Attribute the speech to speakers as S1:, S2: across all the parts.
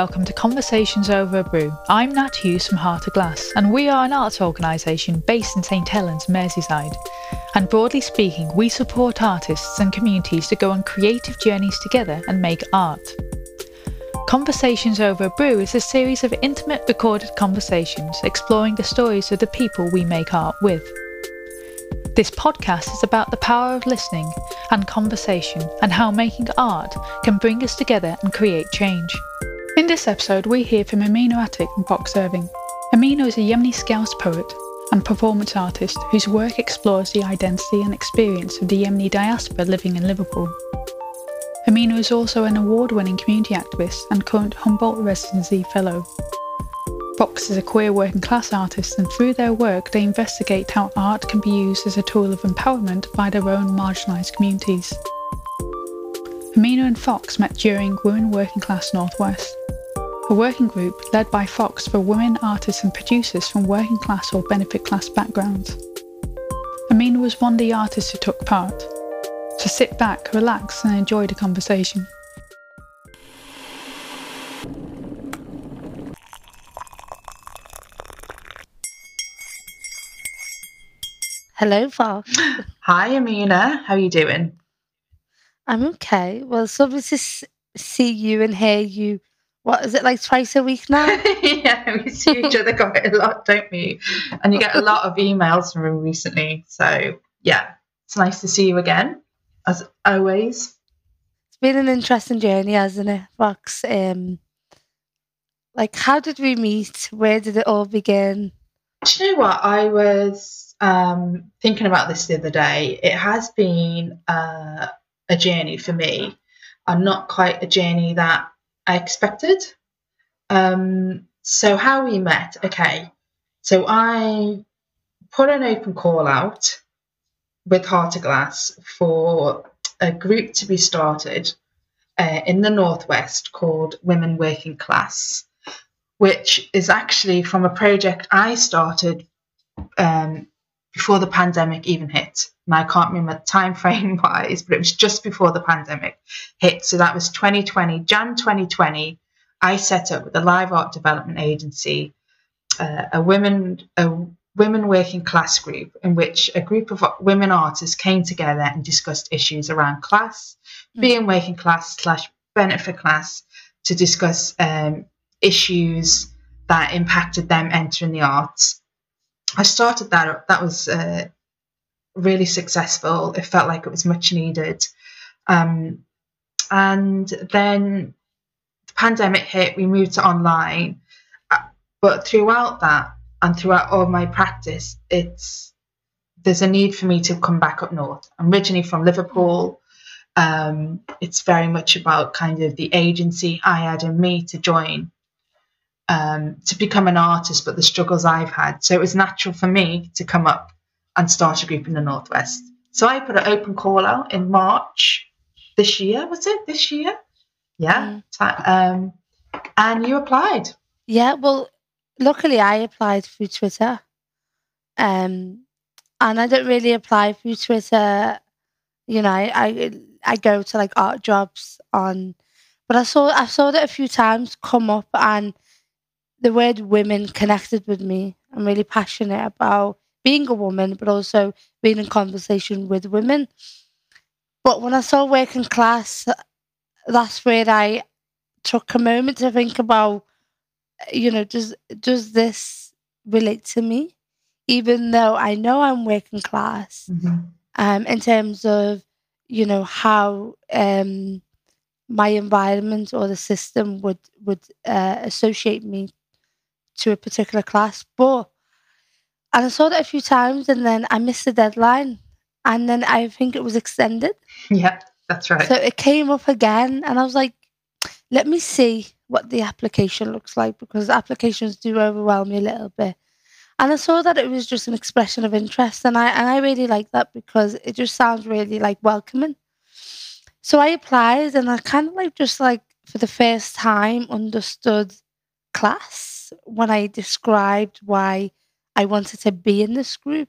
S1: welcome to Conversations Over a Brew. I'm Nat Hughes from Heart of Glass, and we are an arts organisation based in St Helens, Merseyside. And broadly speaking, we support artists and communities to go on creative journeys together and make art. Conversations Over a Brew is a series of intimate recorded conversations exploring the stories of the people we make art with. This podcast is about the power of listening and conversation and how making art can bring us together and create change. In this episode, we hear from Amina Atiq and Fox Irving. Amina is a Yemeni Scouse poet and performance artist whose work explores the identity and experience of the Yemeni diaspora living in Liverpool. Amina is also an award winning community activist and current Humboldt Residency Fellow. Fox is a queer working class artist, and through their work, they investigate how art can be used as a tool of empowerment by their own marginalised communities. Amina and Fox met during Women Working Class Northwest, a working group led by Fox for women artists and producers from working class or benefit class backgrounds. Amina was one of the artists who took part. So sit back, relax, and enjoy the conversation.
S2: Hello, Fox.
S3: Hi, Amina. How are you doing?
S2: I'm okay. Well, it's lovely to see you and hear you. What is it like twice a week now?
S3: yeah, we see each other quite a lot, don't we? And you get a lot of emails from me recently. So, yeah, it's nice to see you again, as always.
S2: It's been an interesting journey, hasn't it, Fox? Um, like, how did we meet? Where did it all begin?
S3: Do you know what? I was um, thinking about this the other day. It has been uh, a journey for me, and not quite a journey that I expected. Um, so, how we met, okay. So, I put an open call out with Heart of Glass for a group to be started uh, in the Northwest called Women Working Class, which is actually from a project I started um, before the pandemic even hit. And I can't remember the time frame wise, but it was just before the pandemic hit. So that was 2020, Jan 2020. I set up with the Live Art Development Agency uh, a women a women working class group in which a group of women artists came together and discussed issues around class, mm-hmm. being working class slash benefit class, to discuss um, issues that impacted them entering the arts. I started that. That was uh, really successful. It felt like it was much needed. Um, and then the pandemic hit. We moved to online, uh, but throughout that and throughout all my practice, it's there's a need for me to come back up north. I'm originally from Liverpool. Um, it's very much about kind of the agency I had in me to join um, to become an artist, but the struggles I've had. So it was natural for me to come up and start a group in the Northwest. So I put an open call out in March this year. Was it this year? Yeah. Mm. Um, and you applied.
S2: Yeah. Well, luckily I applied through Twitter. Um, and I don't really apply through Twitter. You know, I, I I go to like art jobs on, but I saw I saw it a few times come up and the word women connected with me. I'm really passionate about being a woman, but also being in conversation with women. But when I saw working class, that's where I took a moment to think about, you know, does does this relate to me? Even though I know I'm working class, mm-hmm. um, in terms of, you know, how um my environment or the system would would uh, associate me to a particular class. But and I saw that a few times and then I missed the deadline. And then I think it was extended.
S3: Yeah, that's right.
S2: So it came up again and I was like, let me see what the application looks like because applications do overwhelm me a little bit. And I saw that it was just an expression of interest and I and I really like that because it just sounds really like welcoming. So I applied and I kind of like just like for the first time understood class when I described why I wanted to be in this group.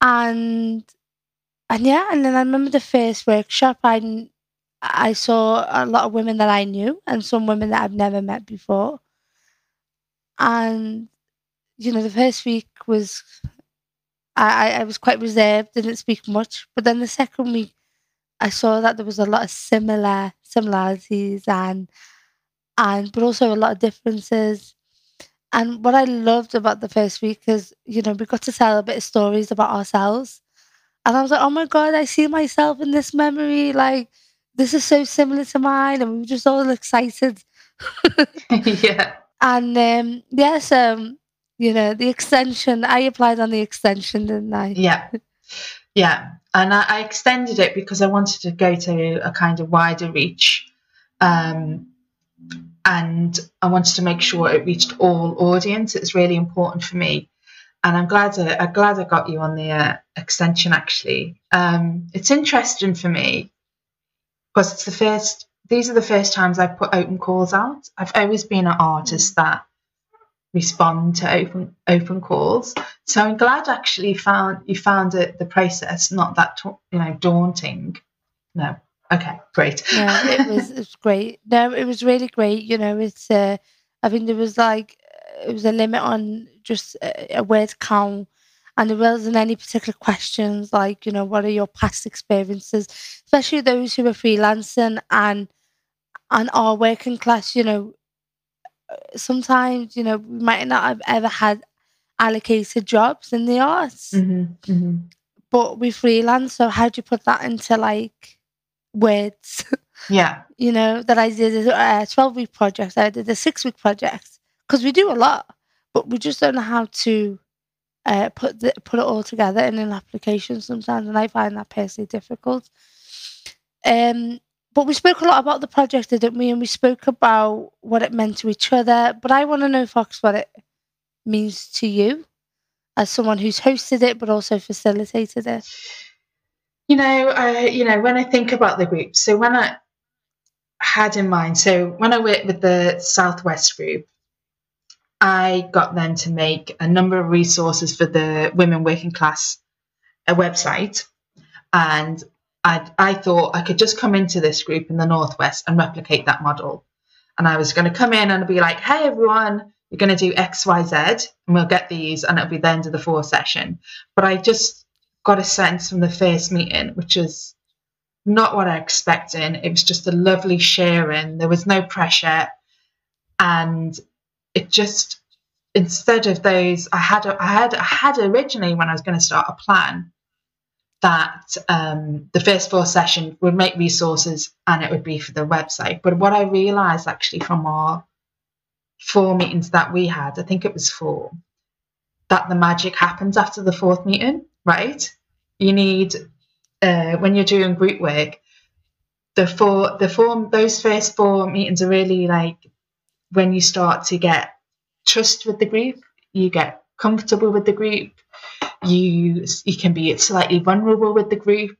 S2: And and yeah, and then I remember the first workshop I I saw a lot of women that I knew and some women that I've never met before. And, you know, the first week was, I, I was quite reserved, didn't speak much. But then the second week, I saw that there was a lot of similar similarities and, and, but also a lot of differences. And what I loved about the first week is, you know, we got to tell a bit of stories about ourselves. And I was like, oh my God, I see myself in this memory. Like, this is so similar to mine. And we were just all excited.
S3: yeah.
S2: And um, yes, um, you know, the extension, I applied on the extension, didn't I?
S3: Yeah. Yeah. And I, I extended it because I wanted to go to a kind of wider reach. Um, and I wanted to make sure it reached all audience. It's really important for me. And I'm glad I, I'm glad I got you on the uh, extension actually. Um, it's interesting for me because it's the first these are the first times I've put open calls out. I've always been an artist that respond to open open calls. So I'm glad actually found you found it the process not that you know daunting. No, okay, great.
S2: Yeah, it was it was great. No, it was really great. You know, it's uh, I think there was like it was a limit on just a, a word count and there wasn't any particular questions like you know what are your past experiences especially those who are freelancing and and are working class you know uh, sometimes you know we might not have ever had allocated jobs in the arts
S3: mm-hmm, mm-hmm.
S2: but we freelance so how do you put that into like words
S3: yeah
S2: you know that i did a 12 week project i did a six week project because we do a lot but we just don't know how to uh, put the, put it all together in an application sometimes, and I find that personally difficult. Um, but we spoke a lot about the project, didn't we? And we spoke about what it meant to each other. But I want to know, Fox, what it means to you as someone who's hosted it, but also facilitated it.
S3: You know, uh, you know, when I think about the group, so when I had in mind, so when I worked with the Southwest group, I got them to make a number of resources for the women working class a website. And I, I thought I could just come into this group in the Northwest and replicate that model. And I was going to come in and be like, hey, everyone, you're going to do X, Y, Z, and we'll get these, and it'll be the end of the four session. But I just got a sense from the first meeting, which is not what I expected. It was just a lovely sharing. There was no pressure. And it just instead of those I had I had I had originally when I was going to start a plan that um, the first four sessions would make resources and it would be for the website. But what I realized actually from our four meetings that we had, I think it was four, that the magic happens after the fourth meeting, right? You need uh, when you're doing group work, the four the four those first four meetings are really like when you start to get trust with the group, you get comfortable with the group, you you can be slightly vulnerable with the group,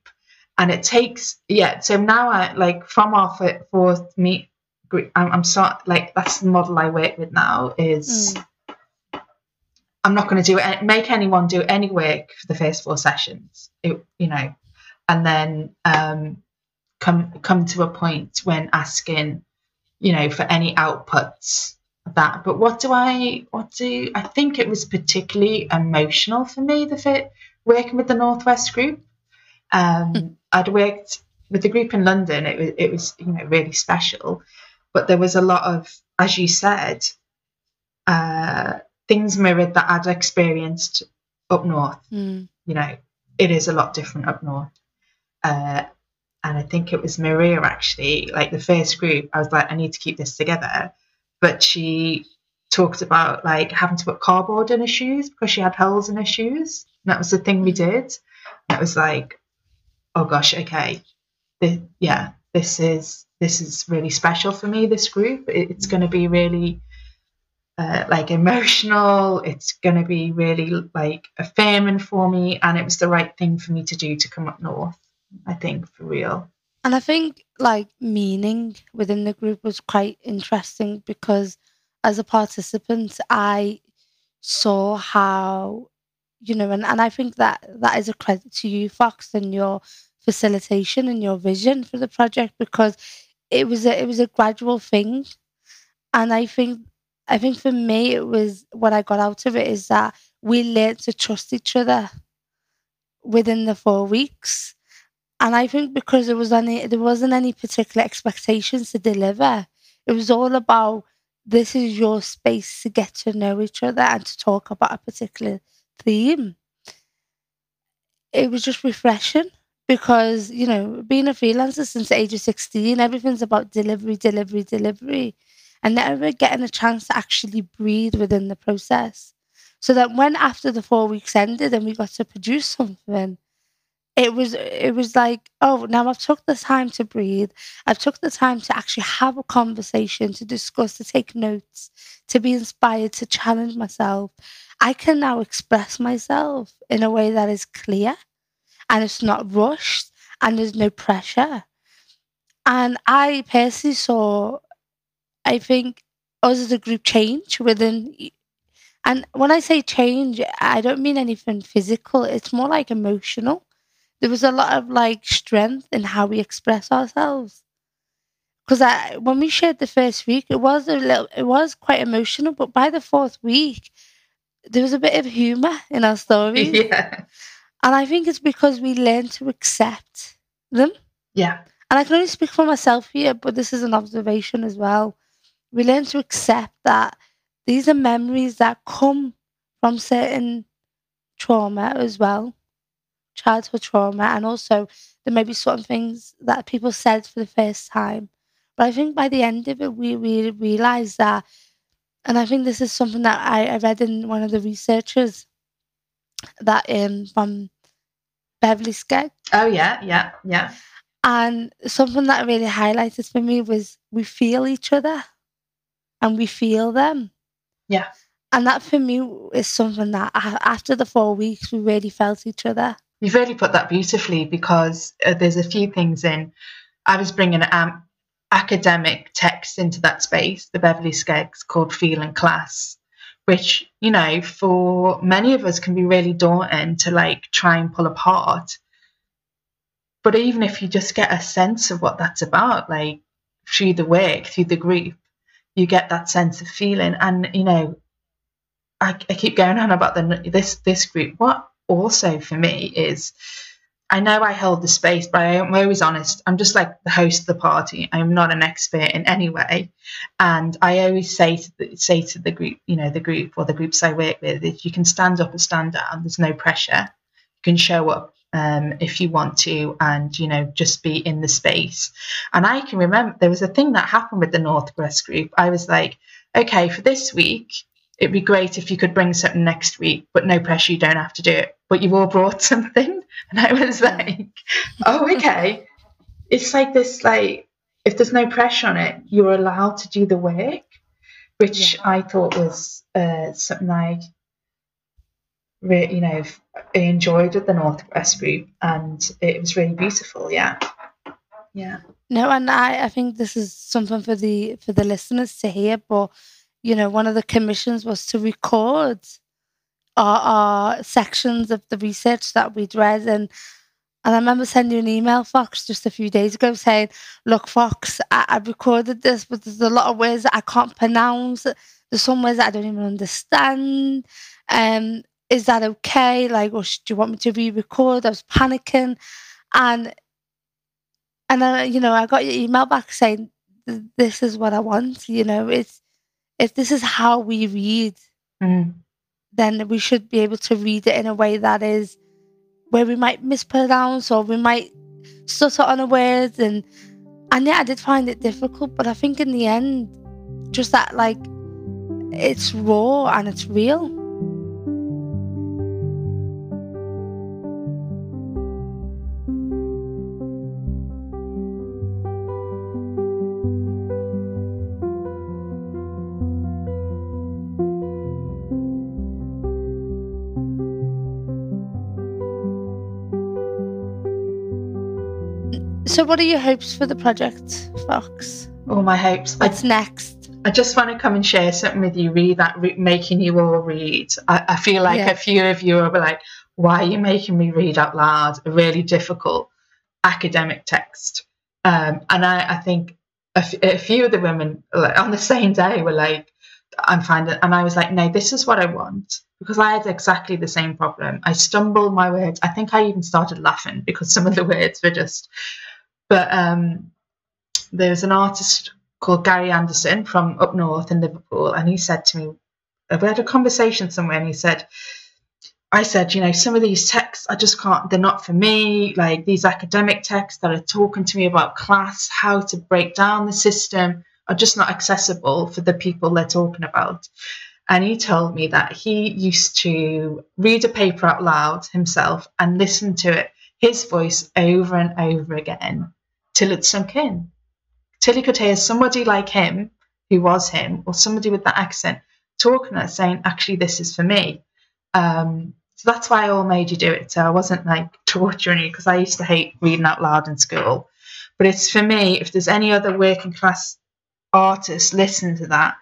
S3: and it takes yeah. So now I like from our fourth meet group, I'm, I'm start like that's the model I work with now is. Mm. I'm not going to do it. Make anyone do any work for the first four sessions. It, you know, and then um, come come to a point when asking, you know, for any outputs that. But what do I what do I think it was particularly emotional for me the fit working with the Northwest group. Um, hmm. I'd worked with the group in London. It was it was you know really special, but there was a lot of as you said uh, things mirrored that I'd experienced up north.
S2: Mm.
S3: You know, it is a lot different up north. Uh, and I think it was Maria actually, like the first group, I was like, I need to keep this together but she talked about like having to put cardboard in her shoes because she had holes in her shoes. And that was the thing we mm. did. And it was like, oh gosh, okay, the, yeah, this is this is really special for me. This group, it, it's going to be really uh, like emotional. It's going to be really like affirming for me, and it was the right thing for me to do to come up north. I think for real.
S2: And I think like meaning within the group was quite interesting because as a participant, I saw how, you know, and, and I think that that is a credit to you, Fox, and your facilitation and your vision for the project because it was a it was a gradual thing, and I think I think for me it was what I got out of it is that we learned to trust each other within the four weeks. And I think because there was any there wasn't any particular expectations to deliver. It was all about this is your space to get to know each other and to talk about a particular theme. It was just refreshing because, you know, being a freelancer since the age of 16, everything's about delivery, delivery, delivery, and never getting a chance to actually breathe within the process. So that when after the four weeks ended and we got to produce something, it was it was like, oh, now I've took the time to breathe. I've took the time to actually have a conversation, to discuss, to take notes, to be inspired, to challenge myself. I can now express myself in a way that is clear and it's not rushed and there's no pressure. And I personally saw, I think, us as a group change within and when I say change, I don't mean anything physical, it's more like emotional. There was a lot of like strength in how we express ourselves. Because I, when we shared the first week, it was a little, it was quite emotional. But by the fourth week, there was a bit of humor in our stories.
S3: Yeah.
S2: And I think it's because we learned to accept them.
S3: Yeah.
S2: And I can only speak for myself here, but this is an observation as well. We learn to accept that these are memories that come from certain trauma as well, childhood trauma, and also there may be certain things that people said for the first time. But I think by the end of it, we, we realize that, and I think this is something that I, I read in one of the researchers that um from Beverley Skeggs.
S3: Oh yeah, yeah, yeah.
S2: And something that really highlighted for me was we feel each other and we feel them.
S3: Yeah.
S2: And that for me is something that after the four weeks, we really felt each other.
S3: You've really put that beautifully because uh, there's a few things in. I was bringing um, academic text into that space, the Beverley Skeggs called Feeling Class, which, you know, for many of us can be really daunting to like try and pull apart. But even if you just get a sense of what that's about, like through the work, through the group, you get that sense of feeling. And you know, I, I keep going on about the this this group. What also for me is, I know I hold the space, but I am always honest. I'm just like the host of the party. I'm not an expert in any way, and I always say to the, say to the group, you know, the group or the groups I work with, if you can stand up and stand down, there's no pressure. You can show up um, if you want to and you know just be in the space. And i can remember there was a thing that happened with the northwest group. I was like okay for this week it'd be great if you could bring something next week but no pressure you don't have to do it. But you've all brought something. And i was like oh okay. It's like this like if there's no pressure on it you're allowed to do the work which yeah. i thought was uh, something i re- you know enjoyed with the Northwest group, and it was really beautiful. Yeah, yeah.
S2: No, and I I think this is something for the for the listeners to hear. But you know, one of the commissions was to record our, our sections of the research that we'd read and. And I remember sending an email, Fox, just a few days ago saying, Look, Fox, I, I recorded this, but there's a lot of words that I can't pronounce. There's some words that I don't even understand. Um, is that okay? Like, or do you want me to re-record? I was panicking, and and then you know I got your email back saying this is what I want. You know, it's if this is how we read,
S3: mm.
S2: then we should be able to read it in a way that is where we might mispronounce or we might stutter on a word and and yeah, I did find it difficult, but I think in the end, just that like it's raw and it's real. So, what are your hopes for the project, Fox?
S3: All my hopes.
S2: What's I, next?
S3: I just want to come and share something with you. Read that, re- making you all read. I, I feel like yeah. a few of you are like, "Why are you making me read out loud?" A really difficult. academic text. Um, and I, I think a, f- a few of the women like, on the same day were like, I'm finding, and I was like, no, this is what I want because I had exactly the same problem. I stumbled my words. I think I even started laughing because some of the words were just. But um, there was an artist called Gary Anderson from up north in Liverpool, and he said to me, we had a conversation somewhere, and he said, I said, you know, some of these texts, I just can't, they're not for me. Like these academic texts that are talking to me about class, how to break down the system, are just not accessible for the people they're talking about. And he told me that he used to read a paper out loud himself and listen to it, his voice over and over again till it sunk in, till he could hear somebody like him, who was him, or somebody with that accent talking and saying, actually, this is for me. Um, so that's why I all made you do it. So I wasn't like torturing you because I used to hate reading out loud in school. But it's for me, if there's any other working class artists listen to that,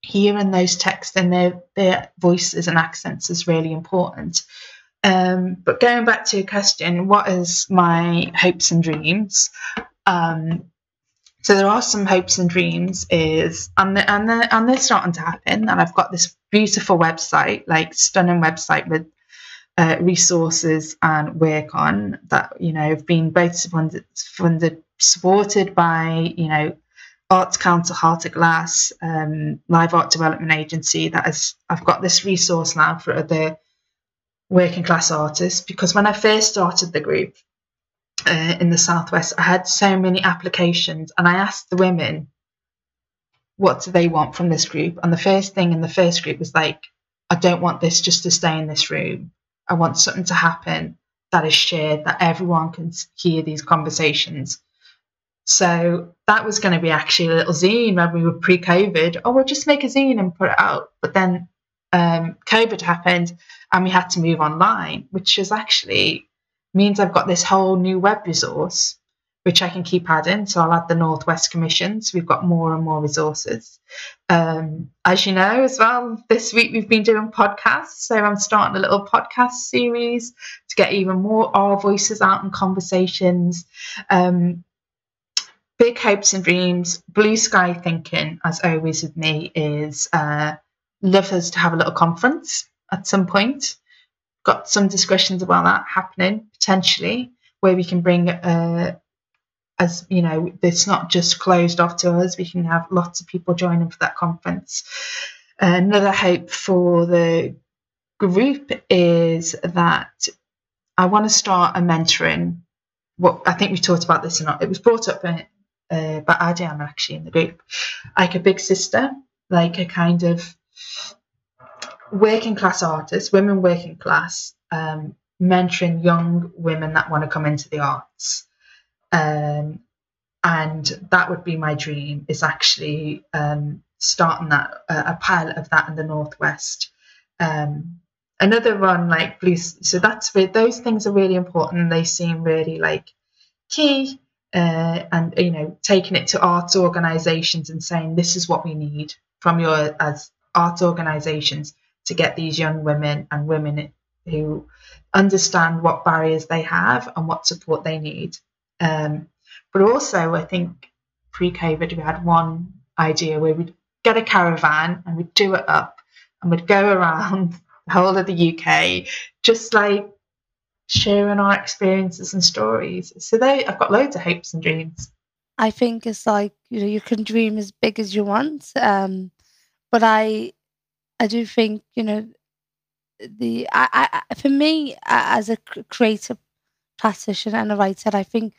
S3: hearing those texts and their, their voices and accents is really important. Um, but going back to your question, what is my hopes and dreams? Um, so there are some hopes and dreams is and the, and the, and they're starting to happen and I've got this beautiful website like stunning website with uh, resources and work on that you know have been both funded, funded supported by you know Arts Council Heart of Glass um, Live Art Development Agency that is I've got this resource now for other working class artists because when I first started the group uh, in the southwest, I had so many applications, and I asked the women, "What do they want from this group?" And the first thing in the first group was like, "I don't want this just to stay in this room. I want something to happen that is shared, that everyone can hear these conversations." So that was going to be actually a little zine when we were pre-COVID. Oh, we'll just make a zine and put it out. But then um, COVID happened, and we had to move online, which is actually means I've got this whole new web resource which I can keep adding. So I'll add the Northwest Commission. So we've got more and more resources. Um, as you know, as well, this week we've been doing podcasts. So I'm starting a little podcast series to get even more our voices out in conversations. Um, big hopes and dreams, blue sky thinking, as always with me, is uh, love us to have a little conference at some point got some discussions about that happening potentially, where we can bring, uh, as you know, it's not just closed off to us. We can have lots of people joining for that conference. Another hope for the group is that I want to start a mentoring. What I think we talked about this or not. It was brought up in, uh, by Adiam actually in the group, like a big sister, like a kind of working class artists, women working class, um, mentoring young women that want to come into the arts. Um, and that would be my dream is actually um, starting that uh, a pilot of that in the northwest. Um, another one like blue, so that's where those things are really important. They seem really like key. Uh, and you know, taking it to arts organisations and saying this is what we need from your as arts organisations to get these young women and women who understand what barriers they have and what support they need. Um, but also, I think pre COVID, we had one idea where we'd get a caravan and we'd do it up and we'd go around the whole of the UK, just like sharing our experiences and stories. So they, I've got loads of hopes and dreams.
S2: I think it's like you know you can dream as big as you want, um, but I I do think you know the I, I for me as a creative practitioner and a writer, I think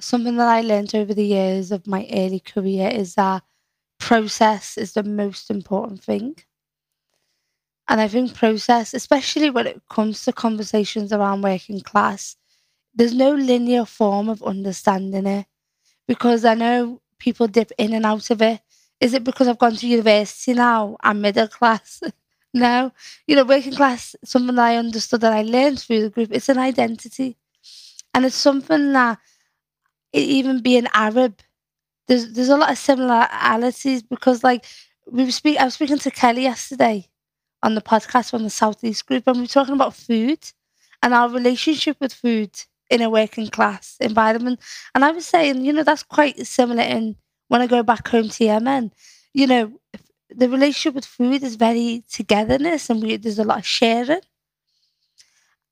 S2: something that I learned over the years of my early career is that process is the most important thing. And I think process, especially when it comes to conversations around working class, there's no linear form of understanding it because I know people dip in and out of it is it because I've gone to university now? I'm middle class. no. You know, working class, something that I understood that I learned through the group, it's an identity. And it's something that even being Arab, there's there's a lot of similarities because like we were speak I was speaking to Kelly yesterday on the podcast from the Southeast group and we were talking about food and our relationship with food in a working class environment. And I was saying, you know, that's quite similar in when I go back home to Yemen. You know, the relationship with food is very togetherness and we, there's a lot of sharing.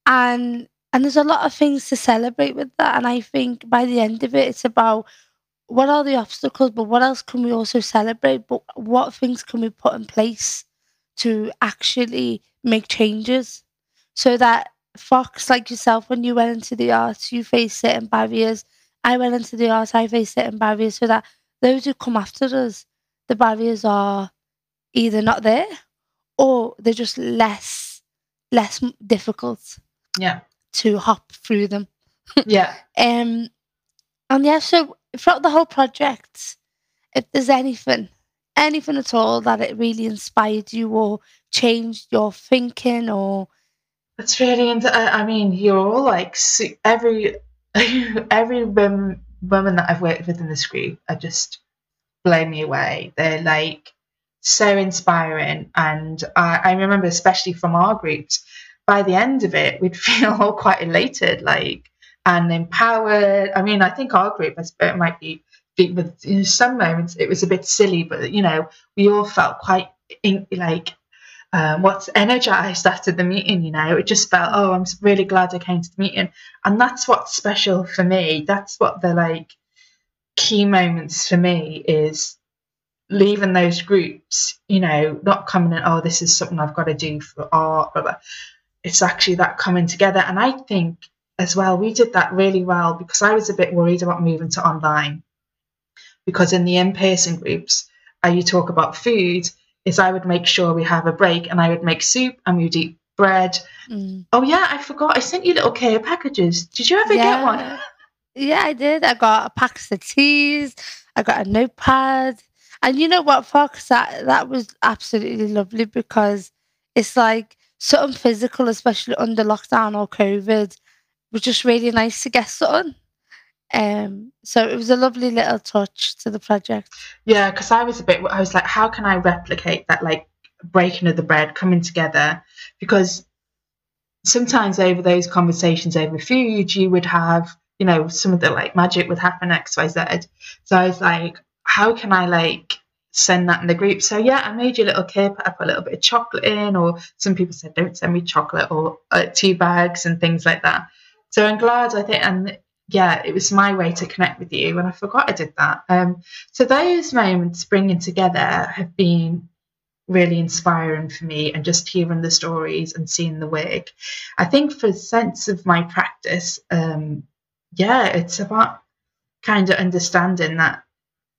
S2: And and there's a lot of things to celebrate with that. And I think by the end of it, it's about what are the obstacles, but what else can we also celebrate? But what things can we put in place to actually make changes so that Fox, like yourself, when you went into the arts, you faced certain barriers. I went into the arts, I faced certain barriers so that those who come after us, the barriers are either not there or they're just less less difficult.
S3: Yeah.
S2: To hop through them.
S3: Yeah.
S2: um and yeah, so throughout the whole project, if there's anything, anything at all that it really inspired you or changed your thinking or
S3: it's really I mean, you're all like every every woman woman that I've worked with in this group are just blow me away. They're like so inspiring, and I, I remember especially from our groups. By the end of it, we'd feel all quite elated, like and empowered. I mean, I think our group, it might be, in some moments it was a bit silly, but you know, we all felt quite like um, what's energized after the meeting. You know, it just felt, oh, I'm really glad I came to the meeting, and that's what's special for me. That's what the like key moments for me is leaving those groups. You know, not coming in, oh, this is something I've got to do for art. Blah, blah. It's actually that coming together, and I think as well we did that really well because I was a bit worried about moving to online because in the in-person groups, uh, you talk about food is I would make sure we have a break and I would make soup and we would eat bread. Mm. Oh yeah, I forgot. I sent you little care packages. Did you ever yeah. get one?
S2: Yeah, I did. I got a pack of teas. I got a notepad. And you know what, Fox? That that was absolutely lovely because it's like something physical, especially under lockdown or COVID, was just really nice to get something. Um, so it was a lovely little touch to the project.
S3: Yeah, because I was a bit, I was like, how can I replicate that, like breaking of the bread, coming together? Because sometimes over those conversations over food, you would have, you know, some of the like magic would happen X, Y, Z. So I was like, how can I like send that in the group? So yeah, I made you a little kip, I put a little bit of chocolate in, or some people said, don't send me chocolate or uh, tea bags and things like that. So I'm glad I think, and yeah, it was my way to connect with you, and I forgot I did that. Um, so those moments bringing together have been really inspiring for me, and just hearing the stories and seeing the work. I think for the sense of my practice, um, yeah, it's about kind of understanding that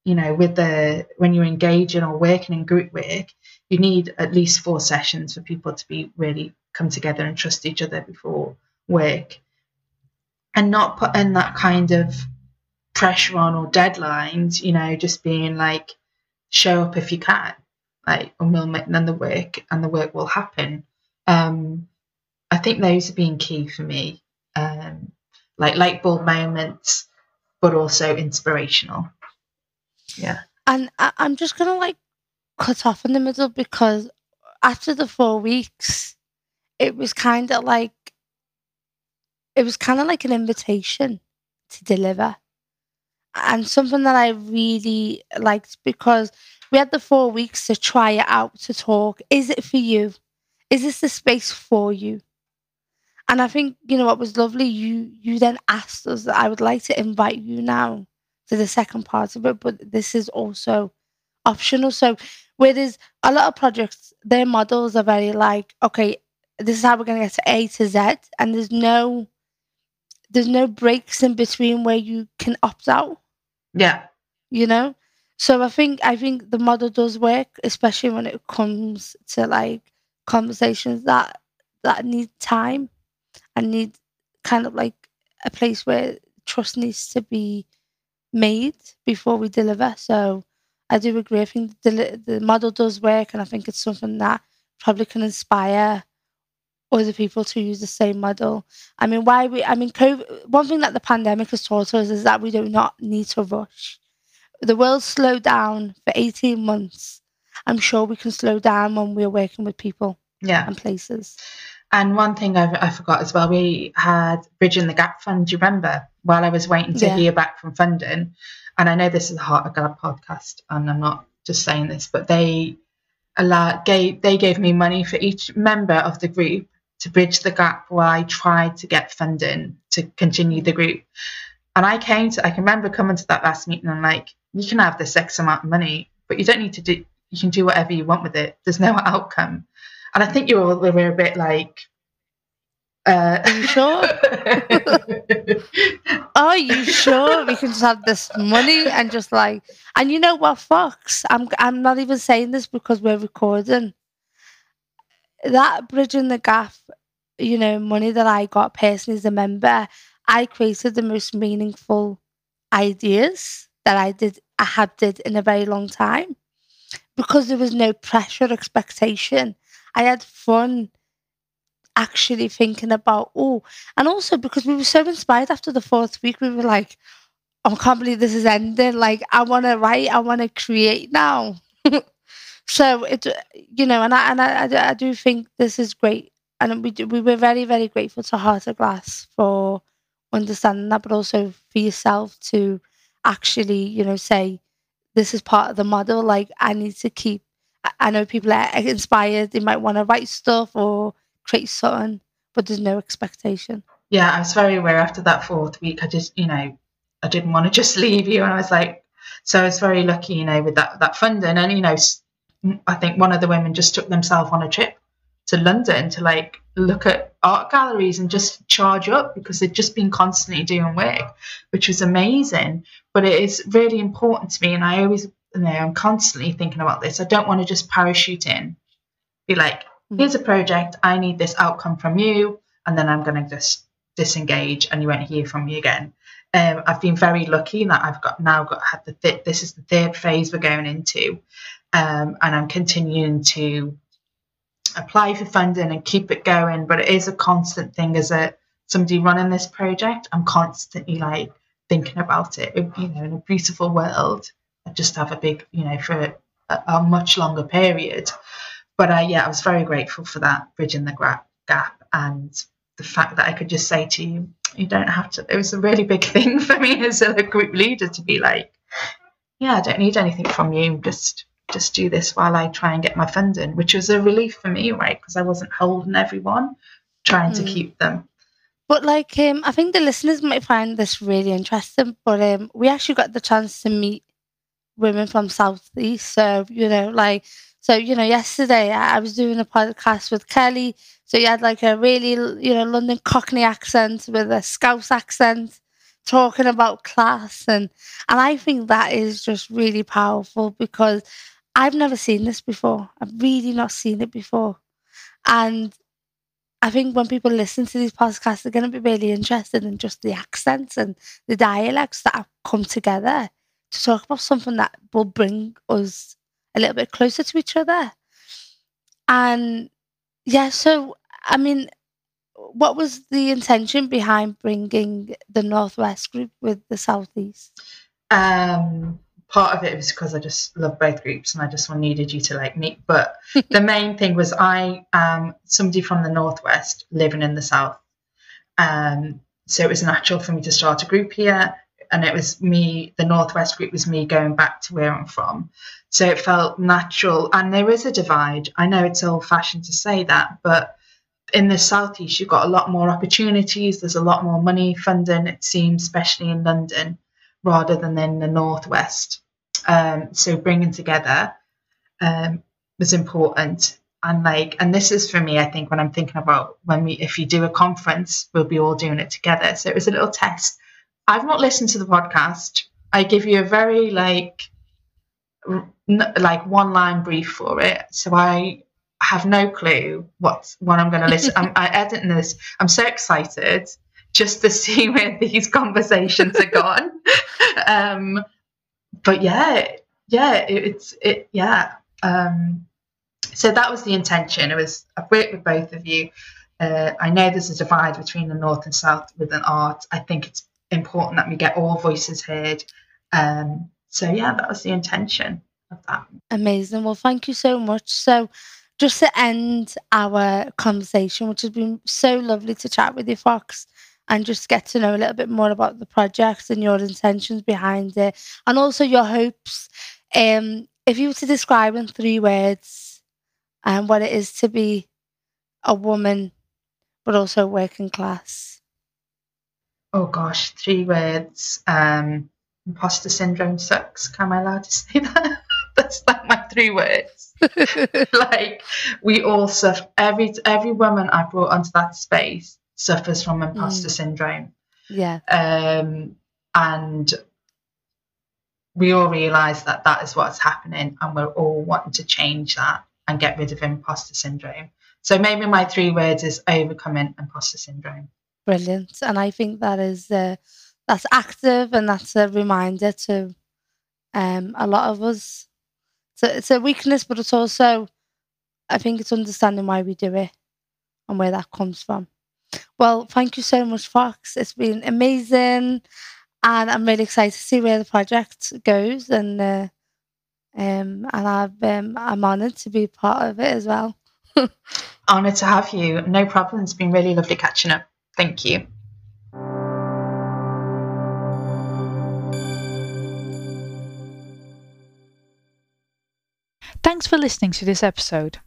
S3: you know with the when you're engaging or working in group work you need at least four sessions for people to be really come together and trust each other before work and not putting that kind of pressure on or deadlines, you know, just being like, show up if you can, like, and we'll make then the work and the work will happen. Um, I think those have been key for me, um, like light bulb moments, but also inspirational. Yeah.
S2: And I- I'm just gonna like cut off in the middle because after the four weeks, it was kind of like it was kind of like an invitation to deliver and something that I really liked because we had the four weeks to try it out to talk. Is it for you? Is this the space for you? And I think you know what was lovely. You you then asked us that I would like to invite you now to the second part of it, but this is also optional. So whereas a lot of projects, their models are very like, okay, this is how we're going to get to A to Z, and there's no there's no breaks in between where you can opt out.
S3: Yeah.
S2: You know? So I think I think the model does work, especially when it comes to like conversations that that need time and need kind of like a place where trust needs to be made before we deliver. So I do agree. I think the the model does work, and I think it's something that probably can inspire other people to use the same model. I mean, why we, I mean, COVID, one thing that the pandemic has taught us is that we do not need to rush. The world slowed down for 18 months. I'm sure we can slow down when we're working with people
S3: yeah.
S2: and places.
S3: And one thing I, I forgot as well, we had Bridging the Gap Fund. Do you remember? While I was waiting to
S2: Yeah.
S3: hear back from funding, and I know this is a Heart of Glass podcast, and I'm not just saying this, but they allowed gave they gave me money for each member of the group to bridge the gap where I tried to get funding to continue the group. And I came to, I can remember coming to that last meeting and like, you can have this X amount of money, but you don't need to do, you can do whatever you want with it. There's no outcome. And I think you all were a bit like, uh,
S2: Are you sure? Are you sure we can just have this money and just like and you know what, Fox? I'm I'm not even saying this because we're recording. That bridging the gap, you know, money that I got personally as a member, I created the most meaningful ideas that I did I had did in a very long time. Because there was no pressure expectation. I had fun actually thinking about oh and also because we were so inspired after the fourth week, we were like, oh, I can't believe this is ending. Like, I want to write, I want to create now. so it, you know, and I and I, I, do- think this is great, and we do, we were very very grateful to Heart of Glass for understanding that, but also for yourself to actually, you know, say this is part of the model. Like, I need to keep. I- know people are inspired; they might want to write stuff or create something, but there's no expectation.
S3: yeah, I was very aware after that fourth week. I just, you know, I didn't want to just leave you, and I was like, so I was very lucky, you know, with that that funding, and you know, I think one of the women just took themselves on a trip to London to like look at art galleries and just charge up because they'd just been constantly doing work, which was amazing. But it is really important to me, and I always, you know, I'm constantly thinking about this. I don't want to just parachute in, be like, here's a project, I need this outcome from you, and then I'm going to just disengage and you won't hear from me again. Um, I've been very lucky that I've got now got had the th- this is the third phase we're going into, um, and I'm continuing to apply for funding and keep it going. But it is a constant thing as a somebody running this project. I'm constantly like thinking about it. You know, in a beautiful world, I just have a big, you know, for a, a much longer period. But uh, yeah, I was very grateful for that bridging the gap and the fact that I could just say to you, you don't have to. It was a really big thing for me as a group leader to be like, yeah, I don't need anything from you. Just just do this while I try and get my funding, which was a relief for me, right? Because I wasn't holding everyone, trying to
S2: Mm.
S3: keep them.
S2: But like, um, I think the listeners might find this really interesting. But um, we actually got the chance to meet women from Southeast. So you know, like, so you know, yesterday I I was doing a podcast with Kelly. So you had like a really, you know, London Cockney accent with a Scouse accent, talking about class, and and I think that is just really powerful because I've never seen this before. I've really not seen it before, and I think when people listen to these podcasts, they're going to be really interested in just the accents and the dialects that have come together to talk about something that will bring us a little bit closer to each other. And yeah, so I mean, what was the intention behind bringing the Northwest group with the Southeast?
S3: Um, part of it was because I just love both groups and I just needed you to like meet. But the main thing was I am somebody from the northwest living in the south, um, so it was natural for me to start a group here. And it was me, the northwest group was me going back to where I'm from. So it felt natural. And there is a divide. I know it's old fashioned to say that, but in the southeast, you've got a lot more opportunities. There's a lot more money funding, it seems, especially in London rather than in the northwest. Um, so bringing together um, was important. And like, and this is for me, I think, when I'm thinking about when we, if you do a conference, we'll be all doing it together. So it was a little test. I've not listened to the podcast. I give you a very like, like one line brief for it. So I have no clue what what I'm going to listen. I'm I editing this. I'm so excited just to see where these conversations are gone. um, but yeah, yeah, it, it's it, yeah. Um, so that was the intention. It was I've worked with both of you. Uh, I know there's a divide between the north and south within art. I think it's important that we get all voices heard. Um, so yeah, that was the intention of that.
S2: Amazing. Well, thank you so much. So, just to end our conversation, which has been so lovely to chat with you, Fox, and just get to know a little bit more about the project and your intentions behind it, and also your hopes. Um, if you were to describe in three words um, what it is to be a woman, but also working class.
S3: Oh gosh, three words. Um, imposter syndrome sucks. Am I allowed to say that? That's like my three words. like we all suffer. Every every woman I brought onto that space suffers from imposter
S2: Mm.
S3: syndrome.
S2: yeah,
S3: um, and we all realise that that is what's happening, and we're all wanting to change that and get rid of imposter syndrome. So maybe my three words is overcoming imposter syndrome.
S2: brilliant. And I think that is uh, that's active and that's a reminder to um, a lot of us. So it's a weakness, but it's also, I think it's understanding why we do it and where that comes from. Well, thank you so much, Fox. It's been amazing, and I'm really excited to see where the project goes. And uh, um, and I've um, I'm honoured to be part of it as well.
S3: Honoured to have you. No problem. It's been really lovely catching up. Thank you.
S1: Thanks for listening to this episode.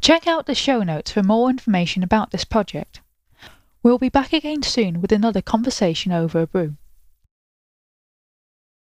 S1: Check out the show notes for more information about this project. We'll be back again soon with another conversation over a brew.